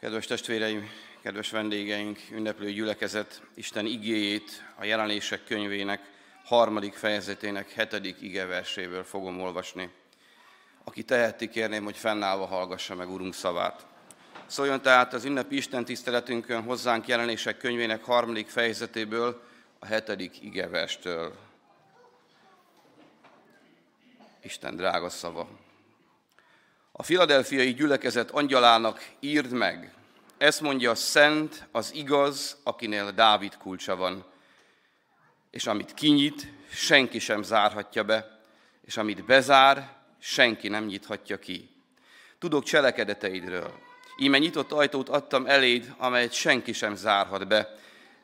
Kedves testvéreim, kedves vendégeink, ünneplő gyülekezet, Isten igéjét a jelenések könyvének harmadik fejezetének hetedik igeverséből fogom olvasni. Aki teheti, kérném, hogy fennállva hallgassa meg Urunk szavát. Szóljon tehát az ünnepi Isten tiszteletünkön hozzánk jelenések könyvének harmadik fejezetéből, a hetedik igeverstől. Isten drága szava. A filadelfiai gyülekezet angyalának írd meg, ezt mondja szent, az igaz, akinél Dávid kulcsa van. És amit kinyit, senki sem zárhatja be, és amit bezár, senki nem nyithatja ki. Tudok cselekedeteidről. Íme nyitott ajtót adtam eléd, amelyet senki sem zárhat be,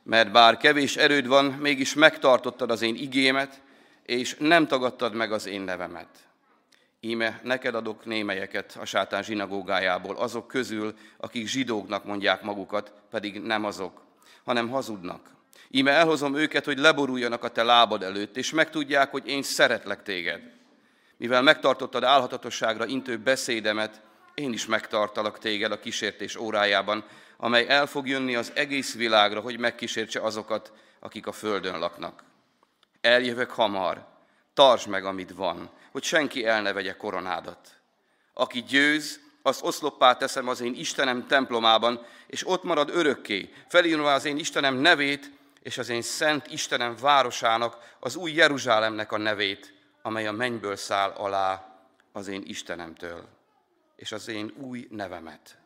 mert bár kevés erőd van, mégis megtartottad az én igémet, és nem tagadtad meg az én nevemet. Íme neked adok némelyeket a sátán zsinagógájából, azok közül, akik zsidóknak mondják magukat, pedig nem azok, hanem hazudnak. Íme elhozom őket, hogy leboruljanak a te lábad előtt, és megtudják, hogy én szeretlek téged. Mivel megtartottad álhatatosságra intő beszédemet, én is megtartalak téged a kísértés órájában, amely el fog jönni az egész világra, hogy megkísértse azokat, akik a földön laknak. Eljövök hamar, tartsd meg, amit van, hogy senki el ne vegye koronádat. Aki győz, azt oszloppá teszem az én Istenem templomában, és ott marad örökké, felírva az én Istenem nevét, és az én szent Istenem városának, az új Jeruzsálemnek a nevét, amely a mennyből száll alá az én Istenemtől, és az én új nevemet.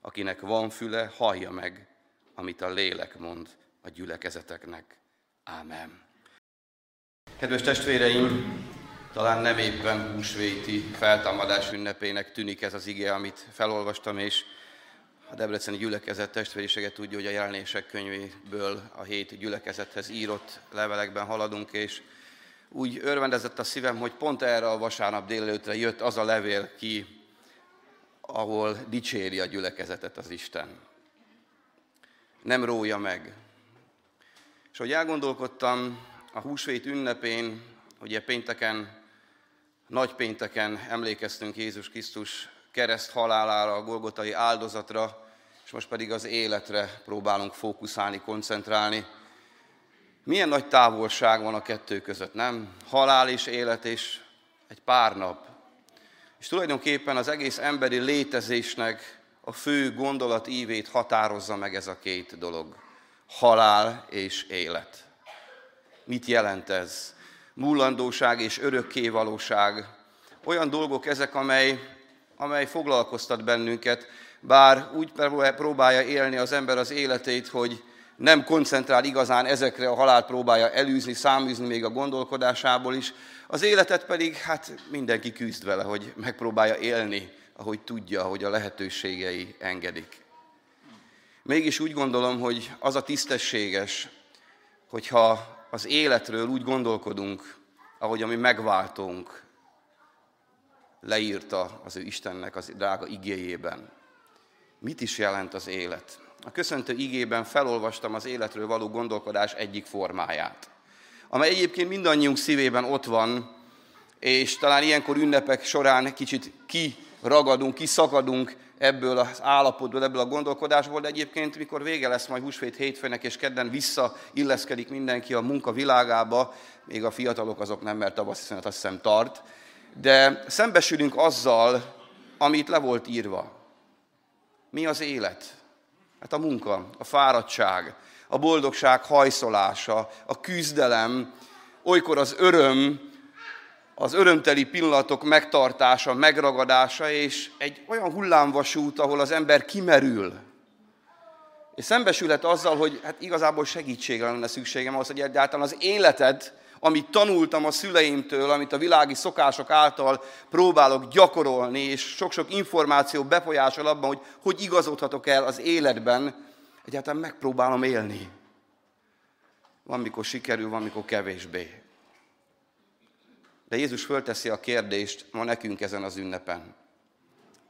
Akinek van füle, hallja meg, amit a lélek mond a gyülekezeteknek. Ámen. Kedves testvéreim, talán nem éppen húsvéti feltámadás ünnepének tűnik ez az ige, amit felolvastam, és a Debreceni gyülekezet testvérisége tudja, hogy a jelenések könyvéből a hét gyülekezethez írott levelekben haladunk, és úgy örvendezett a szívem, hogy pont erre a vasárnap délelőtre jött az a levél ki, ahol dicséri a gyülekezetet az Isten. Nem rója meg. És hogy elgondolkodtam a húsvét ünnepén, ugye pénteken nagy pénteken emlékeztünk Jézus Krisztus kereszt halálára, a golgotai áldozatra, és most pedig az életre próbálunk fókuszálni, koncentrálni. Milyen nagy távolság van a kettő között, nem? Halál és élet és egy pár nap. És tulajdonképpen az egész emberi létezésnek a fő gondolat ívét határozza meg ez a két dolog. Halál és élet. Mit jelent ez? Múlandóság és örökkévalóság. Olyan dolgok ezek, amely, amely foglalkoztat bennünket, bár úgy próbálja élni az ember az életét, hogy nem koncentrál igazán ezekre, a halált próbálja elűzni, száműzni még a gondolkodásából is, az életet pedig hát mindenki küzd vele, hogy megpróbálja élni, ahogy tudja, hogy a lehetőségei engedik. Mégis úgy gondolom, hogy az a tisztességes, hogyha az életről úgy gondolkodunk, ahogy a mi megváltunk leírta az ő Istennek az drága igéjében. Mit is jelent az élet? A köszöntő igében felolvastam az életről való gondolkodás egyik formáját, amely egyébként mindannyiunk szívében ott van, és talán ilyenkor ünnepek során kicsit kiragadunk, kiszakadunk ebből az állapotból, ebből a gondolkodásból, de egyébként mikor vége lesz majd húsvét hétfőnek, és kedden visszailleszkedik mindenki a munka világába, még a fiatalok azok nem, mert szünet azt hiszem tart, de szembesülünk azzal, amit le volt írva. Mi az élet? Hát a munka, a fáradtság, a boldogság hajszolása, a küzdelem, olykor az öröm, az örömteli pillanatok megtartása, megragadása, és egy olyan hullámvasút, ahol az ember kimerül, és szembesülhet azzal, hogy hát igazából segítségre lenne szükségem ahhoz, hogy egyáltalán az életed, amit tanultam a szüleimtől, amit a világi szokások által próbálok gyakorolni, és sok-sok információ befolyásol abban, hogy hogy igazodhatok el az életben, egyáltalán megpróbálom élni. Van, mikor sikerül, van, mikor kevésbé. De Jézus fölteszi a kérdést ma nekünk ezen az ünnepen.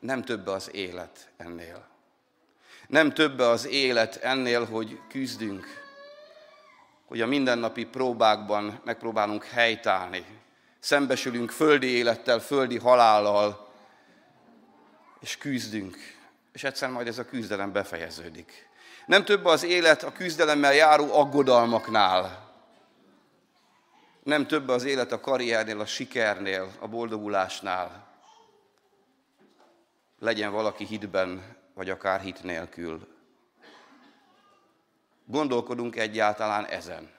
Nem több az élet ennél. Nem több az élet ennél, hogy küzdünk, hogy a mindennapi próbákban megpróbálunk helytállni. Szembesülünk földi élettel, földi halállal, és küzdünk. és egyszer majd ez a küzdelem befejeződik. Nem több az élet a küzdelemmel járó aggodalmaknál. Nem több az élet a karriernél, a sikernél, a boldogulásnál. Legyen valaki hitben, vagy akár hit nélkül. Gondolkodunk egyáltalán ezen.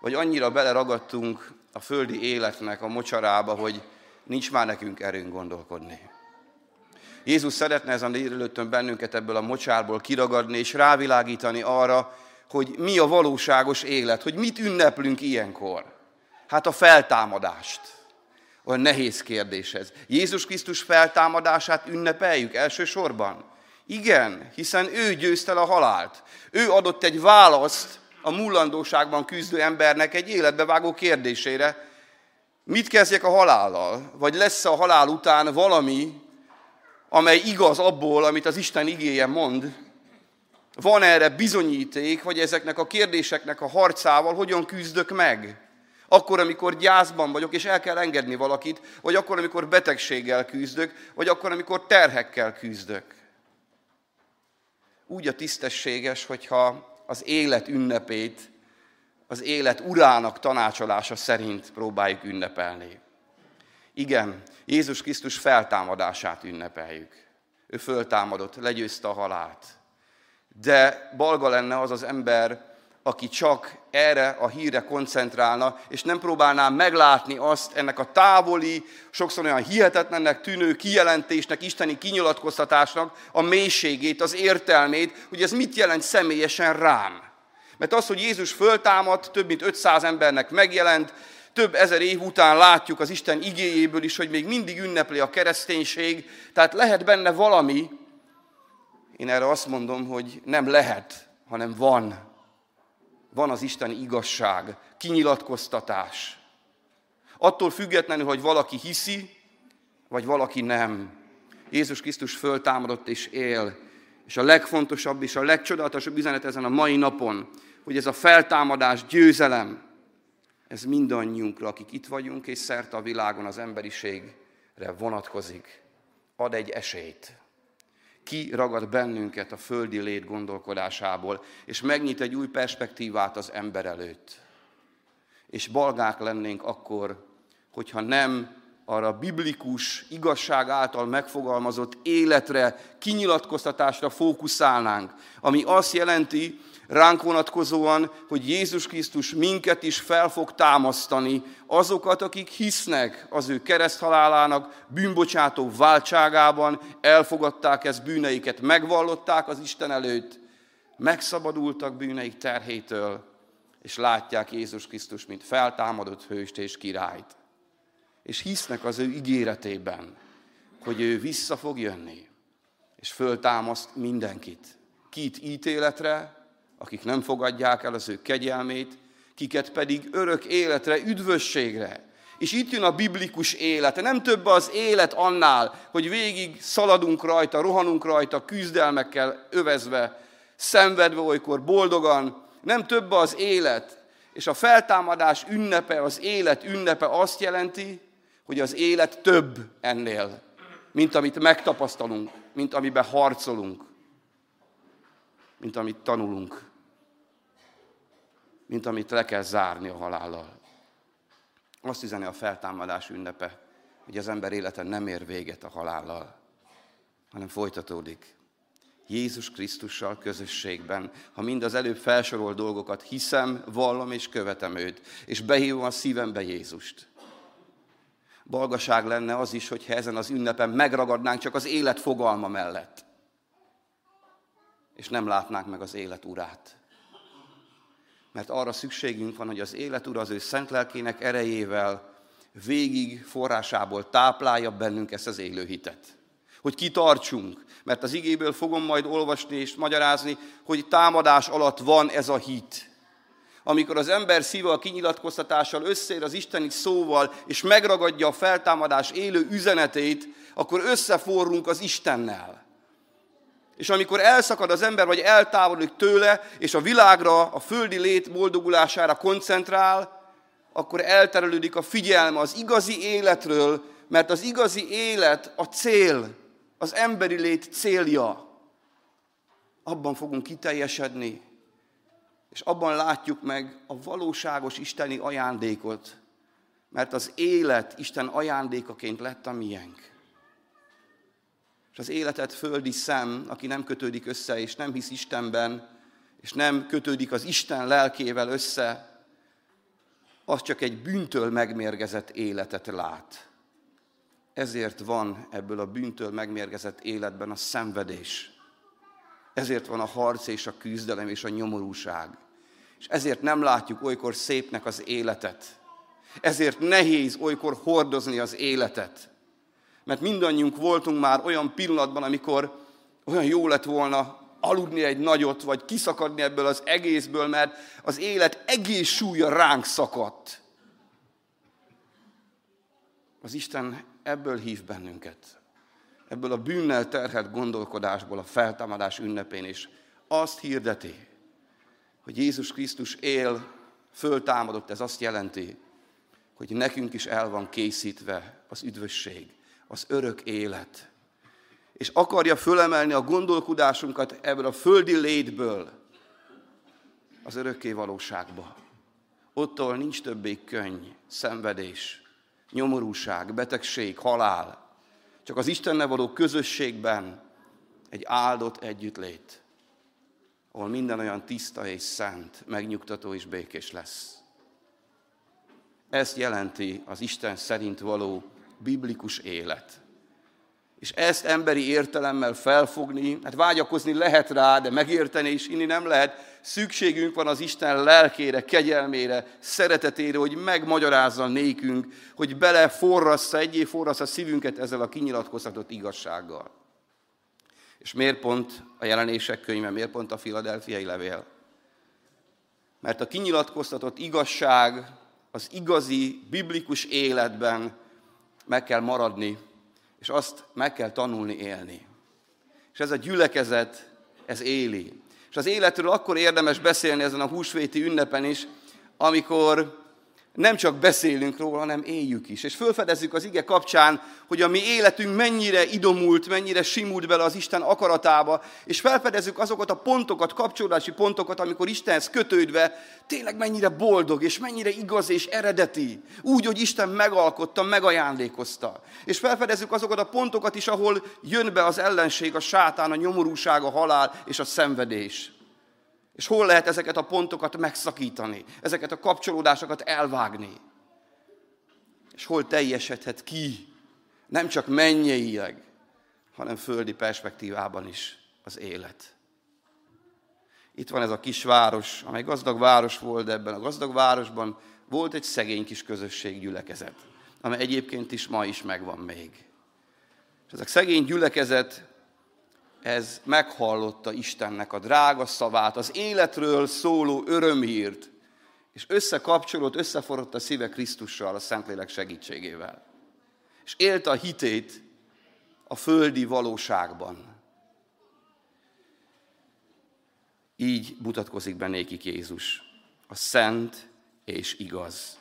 Vagy annyira beleragadtunk a földi életnek a mocsarába, hogy nincs már nekünk erőnk gondolkodni. Jézus szeretne ezen délelőttön bennünket ebből a mocsárból kiragadni és rávilágítani arra, hogy mi a valóságos élet, hogy mit ünneplünk ilyenkor. Hát a feltámadást. Olyan nehéz kérdés ez. Jézus Krisztus feltámadását ünnepeljük elsősorban? Igen, hiszen ő győzte a halált. Ő adott egy választ a mullandóságban küzdő embernek egy életbevágó kérdésére. Mit kezdjek a halállal? Vagy lesz a halál után valami, amely igaz abból, amit az Isten igéje mond, van erre bizonyíték, hogy ezeknek a kérdéseknek a harcával hogyan küzdök meg. Akkor, amikor gyászban vagyok, és el kell engedni valakit, vagy akkor, amikor betegséggel küzdök, vagy akkor, amikor terhekkel küzdök. Úgy a tisztességes, hogyha az élet ünnepét, az élet urának tanácsolása szerint próbáljuk ünnepelni. Igen, Jézus Krisztus feltámadását ünnepeljük. Ő föltámadott, legyőzte a halált. De balga lenne az az ember, aki csak erre a híre koncentrálna, és nem próbálná meglátni azt ennek a távoli, sokszor olyan hihetetlennek tűnő kijelentésnek, isteni kinyilatkoztatásnak a mélységét, az értelmét, hogy ez mit jelent személyesen rám. Mert az, hogy Jézus föltámadt, több mint 500 embernek megjelent, több ezer év után látjuk az Isten igéjéből is, hogy még mindig ünnepli a kereszténység, tehát lehet benne valami, én erre azt mondom, hogy nem lehet, hanem van. Van az Isten igazság, kinyilatkoztatás. Attól függetlenül, hogy valaki hiszi, vagy valaki nem. Jézus Krisztus föltámadott és él. És a legfontosabb és a legcsodálatosabb üzenet ezen a mai napon, hogy ez a feltámadás győzelem, ez mindannyiunkra, akik itt vagyunk, és szerte a világon az emberiségre vonatkozik. Ad egy esélyt. Ki ragad bennünket a földi lét gondolkodásából, és megnyit egy új perspektívát az ember előtt. És balgák lennénk akkor, hogyha nem arra biblikus igazság által megfogalmazott életre, kinyilatkoztatásra fókuszálnánk, ami azt jelenti, ránk vonatkozóan, hogy Jézus Krisztus minket is fel fog támasztani, azokat, akik hisznek az ő kereszthalálának bűnbocsátó váltságában, elfogadták ezt bűneiket, megvallották az Isten előtt, megszabadultak bűneik terhétől, és látják Jézus Krisztus, mint feltámadott hőst és királyt. És hisznek az ő ígéretében, hogy ő vissza fog jönni, és föltámaszt mindenkit. Kit ítéletre, akik nem fogadják el az ő kegyelmét, kiket pedig örök életre, üdvösségre. És itt jön a biblikus élet. Nem több az élet annál, hogy végig szaladunk rajta, rohanunk rajta, küzdelmekkel övezve, szenvedve olykor boldogan. Nem több az élet. És a feltámadás ünnepe, az élet ünnepe azt jelenti, hogy az élet több ennél, mint amit megtapasztalunk, mint amiben harcolunk, mint amit tanulunk mint amit le kell zárni a halállal. Azt üzeni a feltámadás ünnepe, hogy az ember élete nem ér véget a halállal, hanem folytatódik. Jézus Krisztussal közösségben, ha mind az előbb felsorolt dolgokat hiszem, vallom és követem őt, és behívom a szívembe Jézust. Balgaság lenne az is, hogyha ezen az ünnepen megragadnánk csak az élet fogalma mellett, és nem látnánk meg az élet urát mert arra szükségünk van, hogy az élet Ura az ő szent lelkének erejével végig forrásából táplálja bennünk ezt az élő hitet. Hogy kitartsunk, mert az igéből fogom majd olvasni és magyarázni, hogy támadás alatt van ez a hit. Amikor az ember szíve a kinyilatkoztatással összér az isteni szóval, és megragadja a feltámadás élő üzenetét, akkor összeforrunk az Istennel. És amikor elszakad az ember, vagy eltávolodik tőle, és a világra, a földi lét boldogulására koncentrál, akkor elterelődik a figyelme az igazi életről, mert az igazi élet a cél. az emberi lét célja. Abban fogunk kiteljesedni, és abban látjuk meg a valóságos isteni ajándékot, mert az élet Isten ajándékaként lett a miénk. Az életet földi szem, aki nem kötődik össze, és nem hisz Istenben, és nem kötődik az Isten lelkével össze, az csak egy bűntől megmérgezett életet lát. Ezért van ebből a bűntől megmérgezett életben a szenvedés. Ezért van a harc és a küzdelem és a nyomorúság. És ezért nem látjuk olykor szépnek az életet. Ezért nehéz olykor hordozni az életet. Mert mindannyiunk voltunk már olyan pillanatban, amikor olyan jó lett volna aludni egy nagyot, vagy kiszakadni ebből az egészből, mert az élet egész súlya ránk szakadt. Az Isten ebből hív bennünket. Ebből a bűnnel terhelt gondolkodásból a feltámadás ünnepén is azt hirdeti, hogy Jézus Krisztus él, föltámadott, ez azt jelenti, hogy nekünk is el van készítve az üdvösség, az örök élet. És akarja fölemelni a gondolkodásunkat ebből a földi létből az örökké valóságba. Ottól nincs többé könny, szenvedés, nyomorúság, betegség, halál. Csak az Istennel való közösségben egy áldott együttlét, ahol minden olyan tiszta és szent, megnyugtató és békés lesz. Ezt jelenti az Isten szerint való biblikus élet. És ezt emberi értelemmel felfogni, hát vágyakozni lehet rá, de megérteni is inni nem lehet. Szükségünk van az Isten lelkére, kegyelmére, szeretetére, hogy megmagyarázza nékünk, hogy bele forrassza, egyé forrassza szívünket ezzel a kinyilatkoztatott igazsággal. És miért pont a jelenések könyve, miért pont a filadelfiai levél? Mert a kinyilatkoztatott igazság az igazi, biblikus életben meg kell maradni, és azt meg kell tanulni élni. És ez a gyülekezet, ez éli. És az életről akkor érdemes beszélni ezen a húsvéti ünnepen is, amikor nem csak beszélünk róla, hanem éljük is. És felfedezzük az ige kapcsán, hogy a mi életünk mennyire idomult, mennyire simult bele az Isten akaratába, és felfedezzük azokat a pontokat, kapcsolódási pontokat, amikor Istenhez kötődve tényleg mennyire boldog, és mennyire igaz és eredeti. Úgy, hogy Isten megalkotta, megajándékozta. És felfedezzük azokat a pontokat is, ahol jön be az ellenség, a sátán, a nyomorúság, a halál és a szenvedés. És hol lehet ezeket a pontokat megszakítani, ezeket a kapcsolódásokat elvágni. És hol teljesedhet ki, nem csak mennyeileg, hanem földi perspektívában is az élet. Itt van ez a kis város, amely gazdag város volt, ebben a gazdag városban volt egy szegény kis közösség gyülekezet, amely egyébként is ma is megvan még. És ezek szegény gyülekezet ez meghallotta Istennek a drága szavát, az életről szóló örömhírt, és összekapcsolódott, összeforrott a szíve Krisztussal, a Szentlélek segítségével. És élte a hitét a földi valóságban. Így mutatkozik be nékik Jézus, a szent és igaz.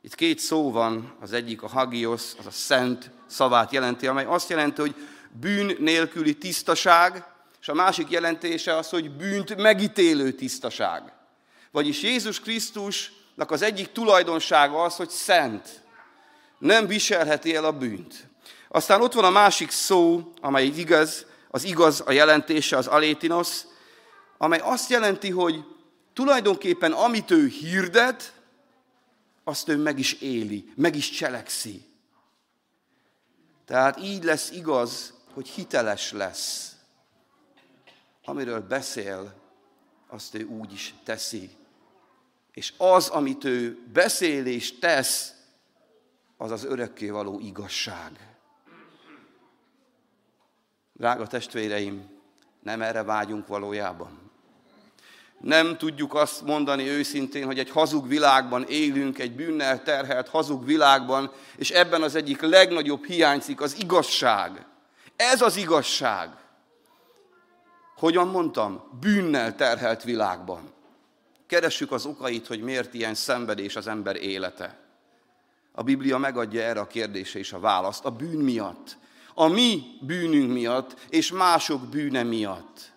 Itt két szó van, az egyik a hagios, az a szent szavát jelenti, amely azt jelenti, hogy bűn nélküli tisztaság, és a másik jelentése az, hogy bűnt megítélő tisztaság. Vagyis Jézus Krisztusnak az egyik tulajdonsága az, hogy szent. Nem viselheti el a bűnt. Aztán ott van a másik szó, amely igaz, az igaz a jelentése, az alétinos, amely azt jelenti, hogy tulajdonképpen amit ő hirdet, azt ő meg is éli, meg is cselekszi. Tehát így lesz igaz hogy hiteles lesz. Amiről beszél, azt ő úgy is teszi. És az, amit ő beszél és tesz, az az örökké való igazság. Drága testvéreim, nem erre vágyunk valójában. Nem tudjuk azt mondani őszintén, hogy egy hazug világban élünk, egy bűnnel terhelt hazug világban, és ebben az egyik legnagyobb hiányzik az igazság. Ez az igazság. Hogyan mondtam? Bűnnel terhelt világban. Keressük az okait, hogy miért ilyen szenvedés az ember élete. A Biblia megadja erre a kérdése is a választ. A bűn miatt. A mi bűnünk miatt, és mások bűne miatt.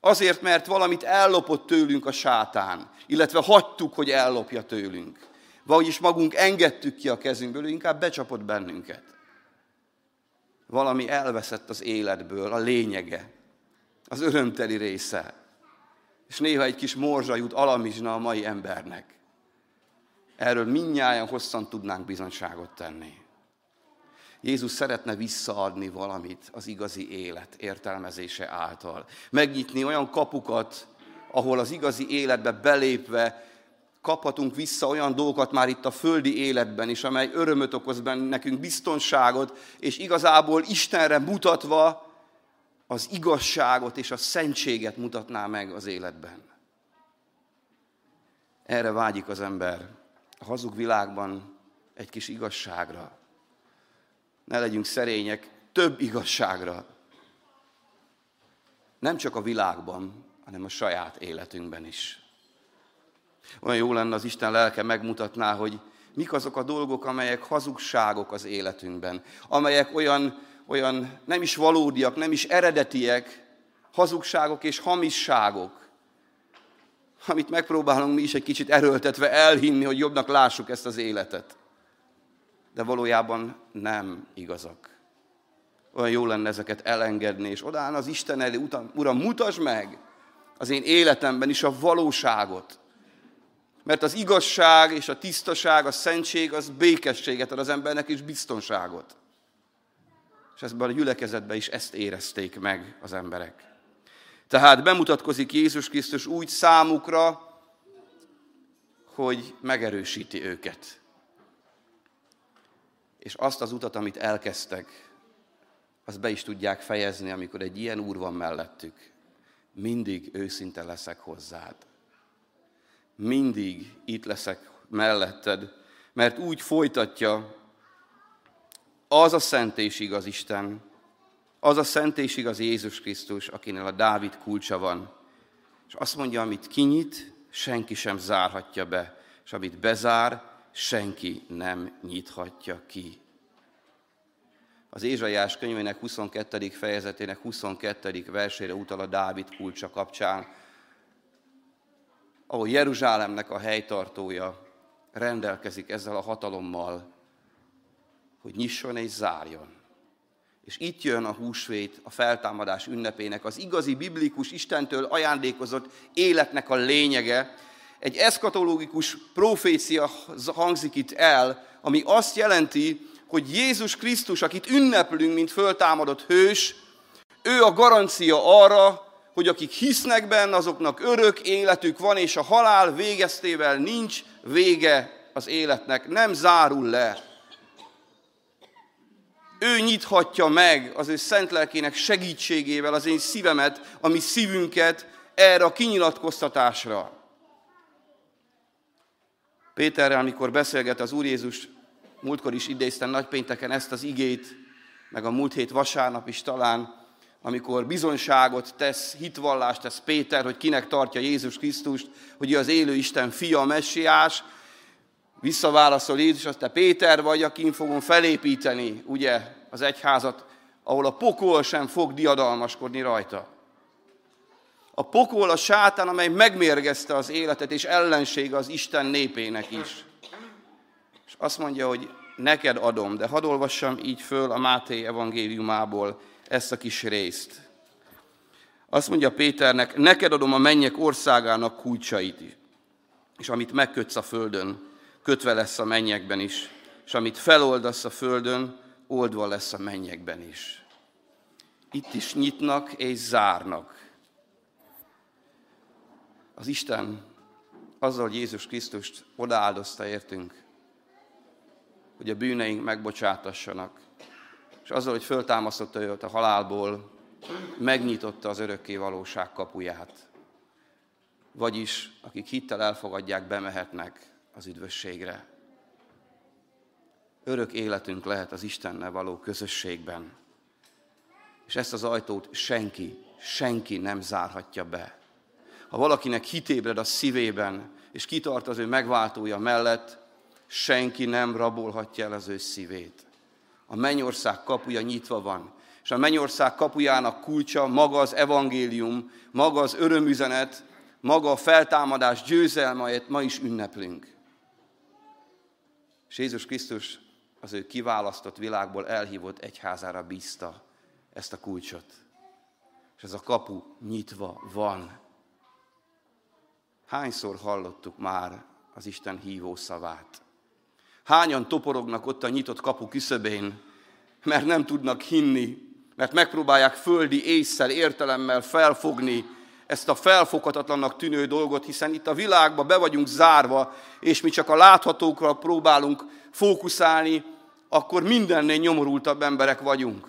Azért, mert valamit ellopott tőlünk a sátán, illetve hagytuk, hogy ellopja tőlünk. Vagyis magunk engedtük ki a kezünkből, ő inkább becsapott bennünket. Valami elveszett az életből, a lényege, az örömteli része. És néha egy kis morzsa jut alamizsna a mai embernek. Erről mindnyáján hosszan tudnánk bizonyságot tenni. Jézus szeretne visszaadni valamit az igazi élet értelmezése által. Megnyitni olyan kapukat, ahol az igazi életbe belépve kaphatunk vissza olyan dolgokat már itt a földi életben is, amely örömöt okoz benne nekünk, biztonságot, és igazából Istenre mutatva az igazságot és a szentséget mutatná meg az életben. Erre vágyik az ember a hazug világban egy kis igazságra. Ne legyünk szerények, több igazságra. Nem csak a világban, hanem a saját életünkben is. Olyan jó lenne az Isten lelke megmutatná, hogy mik azok a dolgok, amelyek hazugságok az életünkben, amelyek olyan, olyan nem is valódiak, nem is eredetiek, hazugságok és hamisságok, amit megpróbálunk mi is egy kicsit erőltetve elhinni, hogy jobbnak lássuk ezt az életet. De valójában nem igazak. Olyan jó lenne ezeket elengedni, és odállni az Isten elé, Uram, mutasd meg az én életemben is a valóságot. Mert az igazság és a tisztaság, a szentség, az békességet ad az embernek és biztonságot. És ebben a gyülekezetben is ezt érezték meg az emberek. Tehát bemutatkozik Jézus Krisztus úgy számukra, hogy megerősíti őket. És azt az utat, amit elkezdtek, azt be is tudják fejezni, amikor egy ilyen úr van mellettük. Mindig őszinte leszek hozzád mindig itt leszek melletted, mert úgy folytatja az a szent és igaz Isten, az a szent és igaz Jézus Krisztus, akinél a Dávid kulcsa van. És azt mondja, amit kinyit, senki sem zárhatja be, és amit bezár, senki nem nyithatja ki. Az Ézsaiás könyvének 22. fejezetének 22. versére utal a Dávid kulcsa kapcsán, ahol Jeruzsálemnek a helytartója rendelkezik ezzel a hatalommal, hogy nyisson és zárjon. És itt jön a húsvét, a feltámadás ünnepének, az igazi biblikus Istentől ajándékozott életnek a lényege. Egy eszkatológikus profécia hangzik itt el, ami azt jelenti, hogy Jézus Krisztus, akit ünneplünk, mint föltámadott hős, ő a garancia arra, hogy akik hisznek benne, azoknak örök életük van, és a halál végeztével nincs vége az életnek, nem zárul le. Ő nyithatja meg az ő szent lelkének segítségével az én szívemet, a mi szívünket erre a kinyilatkoztatásra. Péterrel, amikor beszélget az Úr Jézus, múltkor is idéztem nagypénteken ezt az igét, meg a múlt hét vasárnap is talán, amikor bizonyságot tesz, hitvallást tesz Péter, hogy kinek tartja Jézus Krisztust, hogy ő az élő Isten fia, a messiás, visszaválaszol Jézus, azt te Péter vagy, akin fogom felépíteni, ugye, az egyházat, ahol a pokol sem fog diadalmaskodni rajta. A pokol a sátán, amely megmérgezte az életet, és ellensége az Isten népének is. És azt mondja, hogy neked adom, de hadd olvassam így föl a Máté evangéliumából, ezt a kis részt. Azt mondja Péternek, neked adom a mennyek országának kulcsait. És amit megkötsz a földön, kötve lesz a mennyekben is. És amit feloldasz a földön, oldva lesz a mennyekben is. Itt is nyitnak és zárnak. Az Isten azzal, hogy Jézus Krisztust odaáldozta értünk, hogy a bűneink megbocsátassanak, és azzal, hogy föltámasztotta őt a halálból, megnyitotta az örökké valóság kapuját. Vagyis, akik hittel elfogadják, bemehetnek az üdvösségre. Örök életünk lehet az Istennel való közösségben. És ezt az ajtót senki, senki nem zárhatja be. Ha valakinek hitébred a szívében, és kitart az ő megváltója mellett, senki nem rabolhatja el az ő szívét a mennyország kapuja nyitva van. És a mennyország kapujának kulcsa maga az evangélium, maga az örömüzenet, maga a feltámadás győzelmeit ma is ünneplünk. És Jézus Krisztus az ő kiválasztott világból elhívott egyházára bízta ezt a kulcsot. És ez a kapu nyitva van. Hányszor hallottuk már az Isten hívó szavát? Hányan toporognak ott a nyitott kapu küszöbén, mert nem tudnak hinni, mert megpróbálják földi észszel, értelemmel felfogni ezt a felfoghatatlannak tűnő dolgot, hiszen itt a világban be vagyunk zárva, és mi csak a láthatókra próbálunk fókuszálni, akkor mindennél nyomorultabb emberek vagyunk.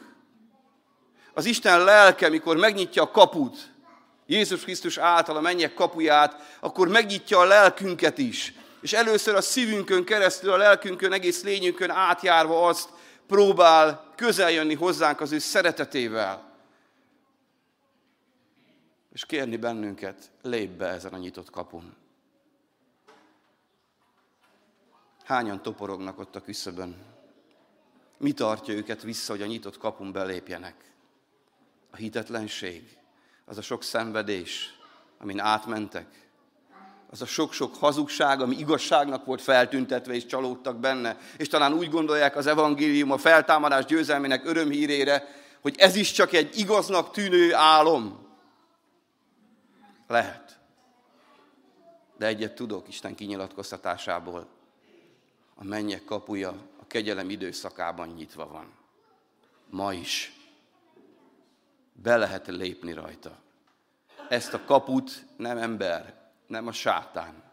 Az Isten lelke, mikor megnyitja a kaput, Jézus Krisztus által a mennyek kapuját, akkor megnyitja a lelkünket is. És először a szívünkön keresztül, a lelkünkön, egész lényünkön átjárva azt próbál közeljönni hozzánk az ő szeretetével. És kérni bennünket, lépj be ezen a nyitott kapun. Hányan toporognak ott a küszöbön? Mi tartja őket vissza, hogy a nyitott kapun belépjenek? A hitetlenség, az a sok szenvedés, amin átmentek, az a sok-sok hazugság, ami igazságnak volt feltüntetve, és csalódtak benne, és talán úgy gondolják az evangélium a feltámadás győzelmének örömhírére, hogy ez is csak egy igaznak tűnő álom. Lehet. De egyet tudok Isten kinyilatkoztatásából. A mennyek kapuja a kegyelem időszakában nyitva van. Ma is be lehet lépni rajta. Ezt a kaput nem ember, nem a sátán,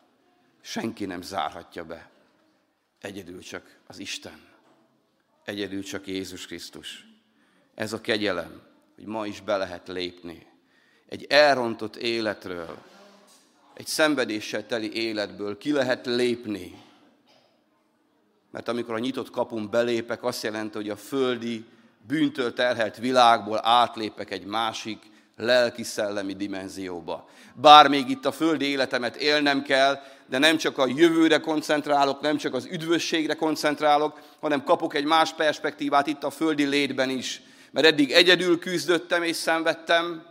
senki nem zárhatja be. Egyedül csak az Isten. Egyedül csak Jézus Krisztus. Ez a kegyelem, hogy ma is be lehet lépni. Egy elrontott életről, egy szenvedéssel teli életből ki lehet lépni. Mert amikor a nyitott kapun belépek, azt jelenti, hogy a földi bűntől terhelt világból átlépek egy másik, lelki-szellemi dimenzióba. Bár még itt a földi életemet élnem kell, de nem csak a jövőre koncentrálok, nem csak az üdvösségre koncentrálok, hanem kapok egy más perspektívát itt a földi létben is. Mert eddig egyedül küzdöttem és szenvedtem,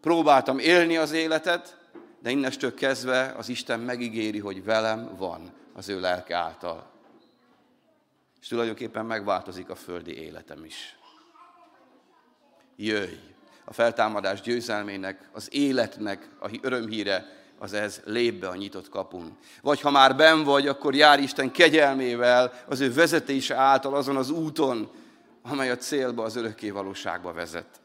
próbáltam élni az életet, de innestől kezdve az Isten megígéri, hogy velem van az ő lelke által. És tulajdonképpen megváltozik a földi életem is jöjj. A feltámadás győzelmének, az életnek a örömhíre az ez, lép be a nyitott kapun. Vagy ha már ben vagy, akkor jár Isten kegyelmével, az ő vezetése által azon az úton, amely a célba, az örökké valóságba vezet.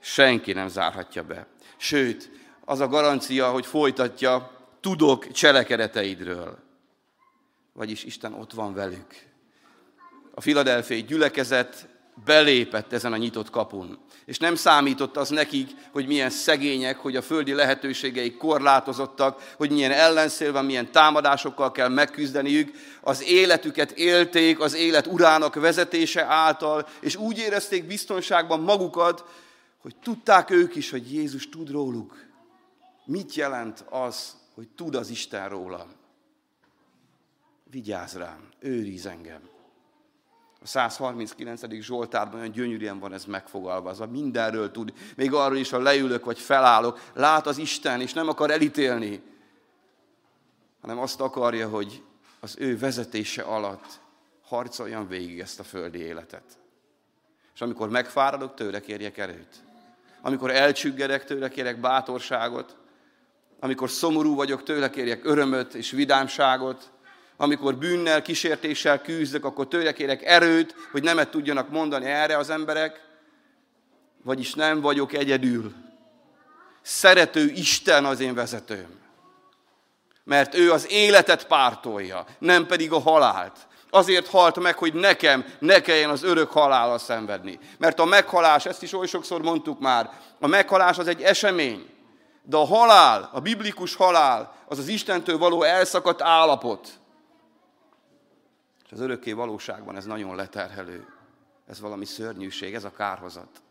Senki nem zárhatja be. Sőt, az a garancia, hogy folytatja, tudok cselekedeteidről. Vagyis Isten ott van velük. A filadelfiai gyülekezet belépett ezen a nyitott kapun. És nem számított az nekik, hogy milyen szegények, hogy a földi lehetőségeik korlátozottak, hogy milyen ellenszél van, milyen támadásokkal kell megküzdeniük. Az életüket élték az élet urának vezetése által, és úgy érezték biztonságban magukat, hogy tudták ők is, hogy Jézus tud róluk. Mit jelent az, hogy tud az Isten rólam? Vigyázz rám, őriz engem. A 139. Zsoltárban olyan gyönyörűen van ez megfogalmazva. Mindenről tud. Még arról is, ha leülök vagy felállok, lát az Isten, és nem akar elítélni, hanem azt akarja, hogy az ő vezetése alatt harcoljam végig ezt a földi életet. És amikor megfáradok, tőle kérjek erőt. Amikor elcsüggedek, tőle kérek bátorságot. Amikor szomorú vagyok, tőle kérjek örömöt és vidámságot amikor bűnnel, kísértéssel küzdök, akkor tőle kérek erőt, hogy nemet tudjanak mondani erre az emberek, vagyis nem vagyok egyedül. Szerető Isten az én vezetőm. Mert ő az életet pártolja, nem pedig a halált. Azért halt meg, hogy nekem ne kelljen az örök halála szenvedni. Mert a meghalás, ezt is oly sokszor mondtuk már, a meghalás az egy esemény. De a halál, a biblikus halál, az az Istentől való elszakadt állapot. És az örökké valóságban ez nagyon leterhelő. Ez valami szörnyűség, ez a kárhozat.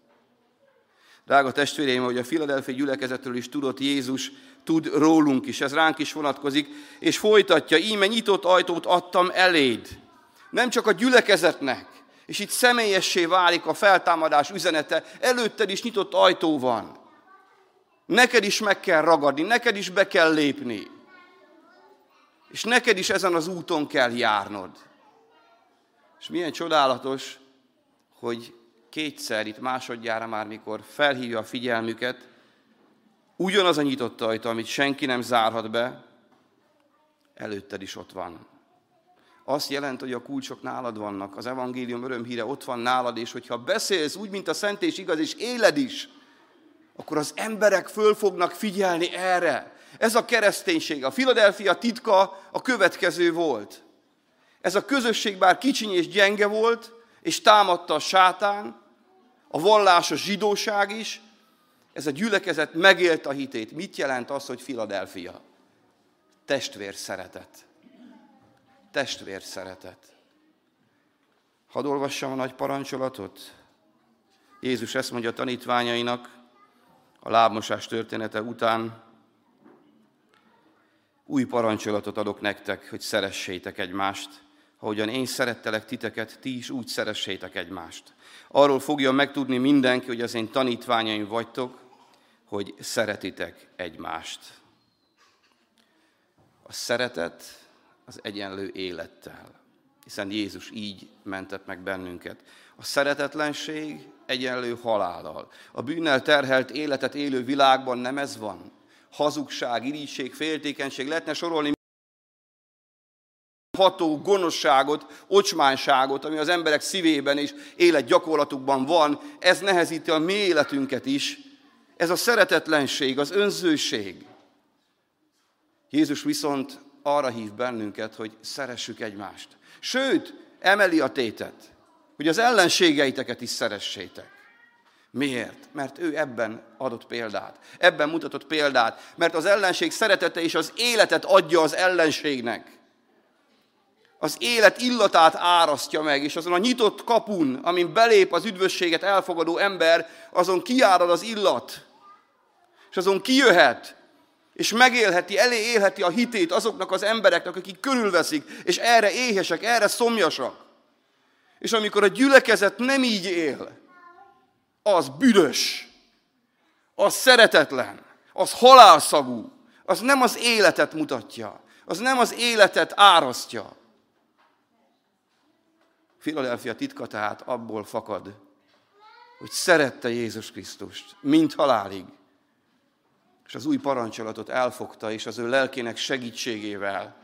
Drága testvéreim, hogy a Filadelfi gyülekezetről is tudott Jézus, tud rólunk is, ez ránk is vonatkozik, és folytatja, íme nyitott ajtót adtam eléd. Nem csak a gyülekezetnek, És itt személyessé válik a feltámadás üzenete, előtted is nyitott ajtó van. Neked is meg kell ragadni, neked is be kell lépni. És neked is ezen az úton kell járnod. És milyen csodálatos, hogy kétszer itt másodjára már, mikor felhívja a figyelmüket, ugyanaz a nyitott ajtó, amit senki nem zárhat be, előtted is ott van. Azt jelent, hogy a kulcsok nálad vannak, az evangélium örömhíre ott van nálad, és hogyha beszélsz úgy, mint a szent és igaz, és éled is, akkor az emberek föl fognak figyelni erre. Ez a kereszténység. A Filadelfia titka a következő volt. Ez a közösség bár kicsiny és gyenge volt, és támadta a sátán, a vallás, a zsidóság is, ez a gyülekezet megélt a hitét. Mit jelent az, hogy Filadelfia? Testvér szeretet. Testvér szeretet. Hadd olvassam a nagy parancsolatot. Jézus ezt mondja a tanítványainak a lábmosás története után. Új parancsolatot adok nektek, hogy szeressétek egymást, ahogyan én szerettelek titeket, ti is úgy szeressétek egymást. Arról fogja megtudni mindenki, hogy az én tanítványaim vagytok, hogy szeretitek egymást. A szeretet az egyenlő élettel, hiszen Jézus így mentett meg bennünket. A szeretetlenség egyenlő halállal. A bűnnel terhelt életet élő világban nem ez van. Hazugság, irítség, féltékenység, lehetne sorolni ható gonoszságot, ocsmánságot, ami az emberek szívében és életgyakorlatukban van, ez nehezíti a mi életünket is. Ez a szeretetlenség, az önzőség. Jézus viszont arra hív bennünket, hogy szeressük egymást. Sőt, emeli a tétet, hogy az ellenségeiteket is szeressétek. Miért? Mert ő ebben adott példát. Ebben mutatott példát. Mert az ellenség szeretete és az életet adja az ellenségnek az élet illatát árasztja meg, és azon a nyitott kapun, amin belép az üdvösséget elfogadó ember, azon kiárad az illat. És azon kijöhet, és megélheti, elé élheti a hitét azoknak az embereknek, akik körülveszik, és erre éhesek, erre szomjasak. És amikor a gyülekezet nem így él, az büdös, az szeretetlen, az halálszagú, az nem az életet mutatja, az nem az életet árasztja, Filadelfia titka tehát abból fakad, hogy szerette Jézus Krisztust, mint halálig. És az új parancsolatot elfogta, és az ő lelkének segítségével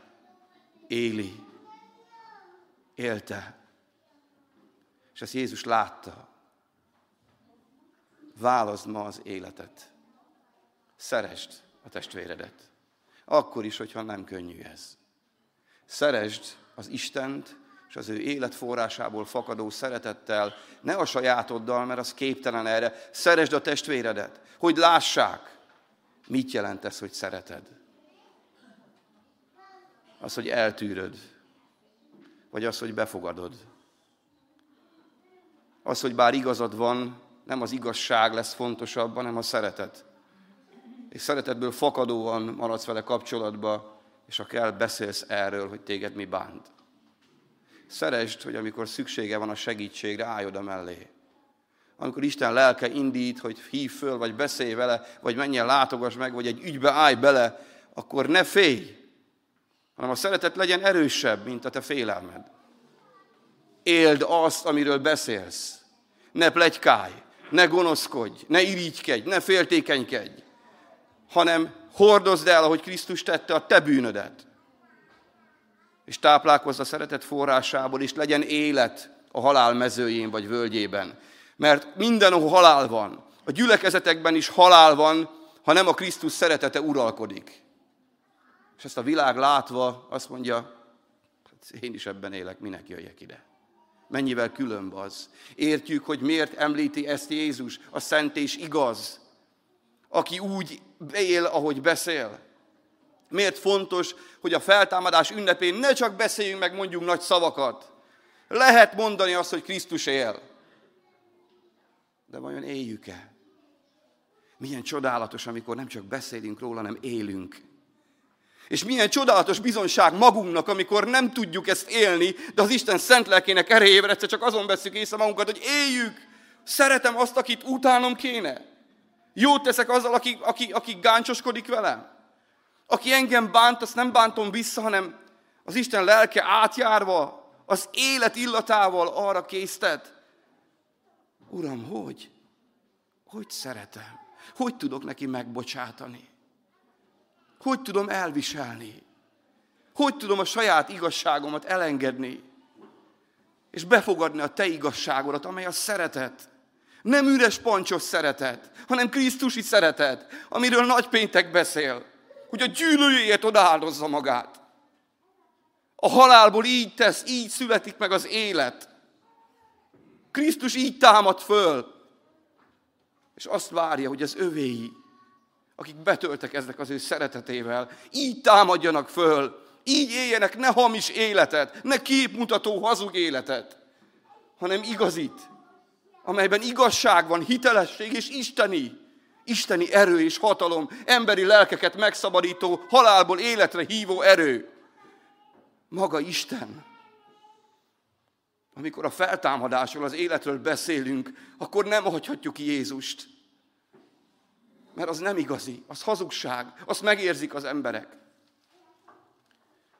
éli, élte. És ezt Jézus látta. Válaszd ma az életet. Szeresd a testvéredet. Akkor is, hogyha nem könnyű ez. Szeresd az Istent, és az ő életforrásából fakadó szeretettel, ne a sajátoddal, mert az képtelen erre, szeresd a testvéredet, hogy lássák, mit jelent ez, hogy szereted. Az, hogy eltűröd, vagy az, hogy befogadod. Az, hogy bár igazad van, nem az igazság lesz fontosabb, hanem a szeretet. És szeretetből fakadóan maradsz vele kapcsolatba, és ha kell, beszélsz erről, hogy téged mi bánt. Szeresd, hogy amikor szüksége van a segítségre, állj oda mellé. Amikor Isten lelke indít, hogy hív föl, vagy beszélj vele, vagy menjen látogass meg, vagy egy ügybe állj bele, akkor ne félj, hanem a szeretet legyen erősebb, mint a te félelmed. Éld azt, amiről beszélsz. Ne plegykálj, ne gonoszkodj, ne irigykedj, ne féltékenykedj, hanem hordozd el, ahogy Krisztus tette a te bűnödet és táplálkozz a szeretet forrásából, és legyen élet a halál mezőjén vagy völgyében. Mert mindenhol halál van. A gyülekezetekben is halál van, ha nem a Krisztus szeretete uralkodik. És ezt a világ látva azt mondja, hát én is ebben élek, minek jöjjek ide. Mennyivel különb az. Értjük, hogy miért említi ezt Jézus, a szent és igaz, aki úgy él, ahogy beszél. Miért fontos, hogy a feltámadás ünnepén ne csak beszéljünk meg, mondjunk nagy szavakat. Lehet mondani azt, hogy Krisztus él. De vajon éljük-e? Milyen csodálatos, amikor nem csak beszélünk róla, hanem élünk. És milyen csodálatos bizonság magunknak, amikor nem tudjuk ezt élni, de az Isten szent lelkének erejével egyszer csak azon veszük észre magunkat, hogy éljük, szeretem azt, akit utánom kéne. Jót teszek azzal, aki, aki, aki gáncsoskodik velem. Aki engem bánt, azt nem bántom vissza, hanem az Isten lelke átjárva, az élet illatával arra késztet. Uram, hogy? Hogy szeretem? Hogy tudok neki megbocsátani? Hogy tudom elviselni? Hogy tudom a saját igazságomat elengedni? És befogadni a te igazságodat, amely a szeretet. Nem üres pancsos szeretet, hanem Krisztusi szeretet, amiről nagy péntek beszél, hogy a gyűlölőjét odaáldozza magát. A halálból így tesz, így születik meg az élet. Krisztus így támad föl, és azt várja, hogy az övéi, akik betöltek ezek az ő szeretetével, így támadjanak föl, így éljenek ne hamis életet, ne képmutató hazug életet, hanem igazit, amelyben igazság van, hitelesség és isteni, isteni erő és hatalom, emberi lelkeket megszabadító, halálból életre hívó erő. Maga Isten. Amikor a feltámadásról, az életről beszélünk, akkor nem hagyhatjuk Jézust. Mert az nem igazi, az hazugság, azt megérzik az emberek.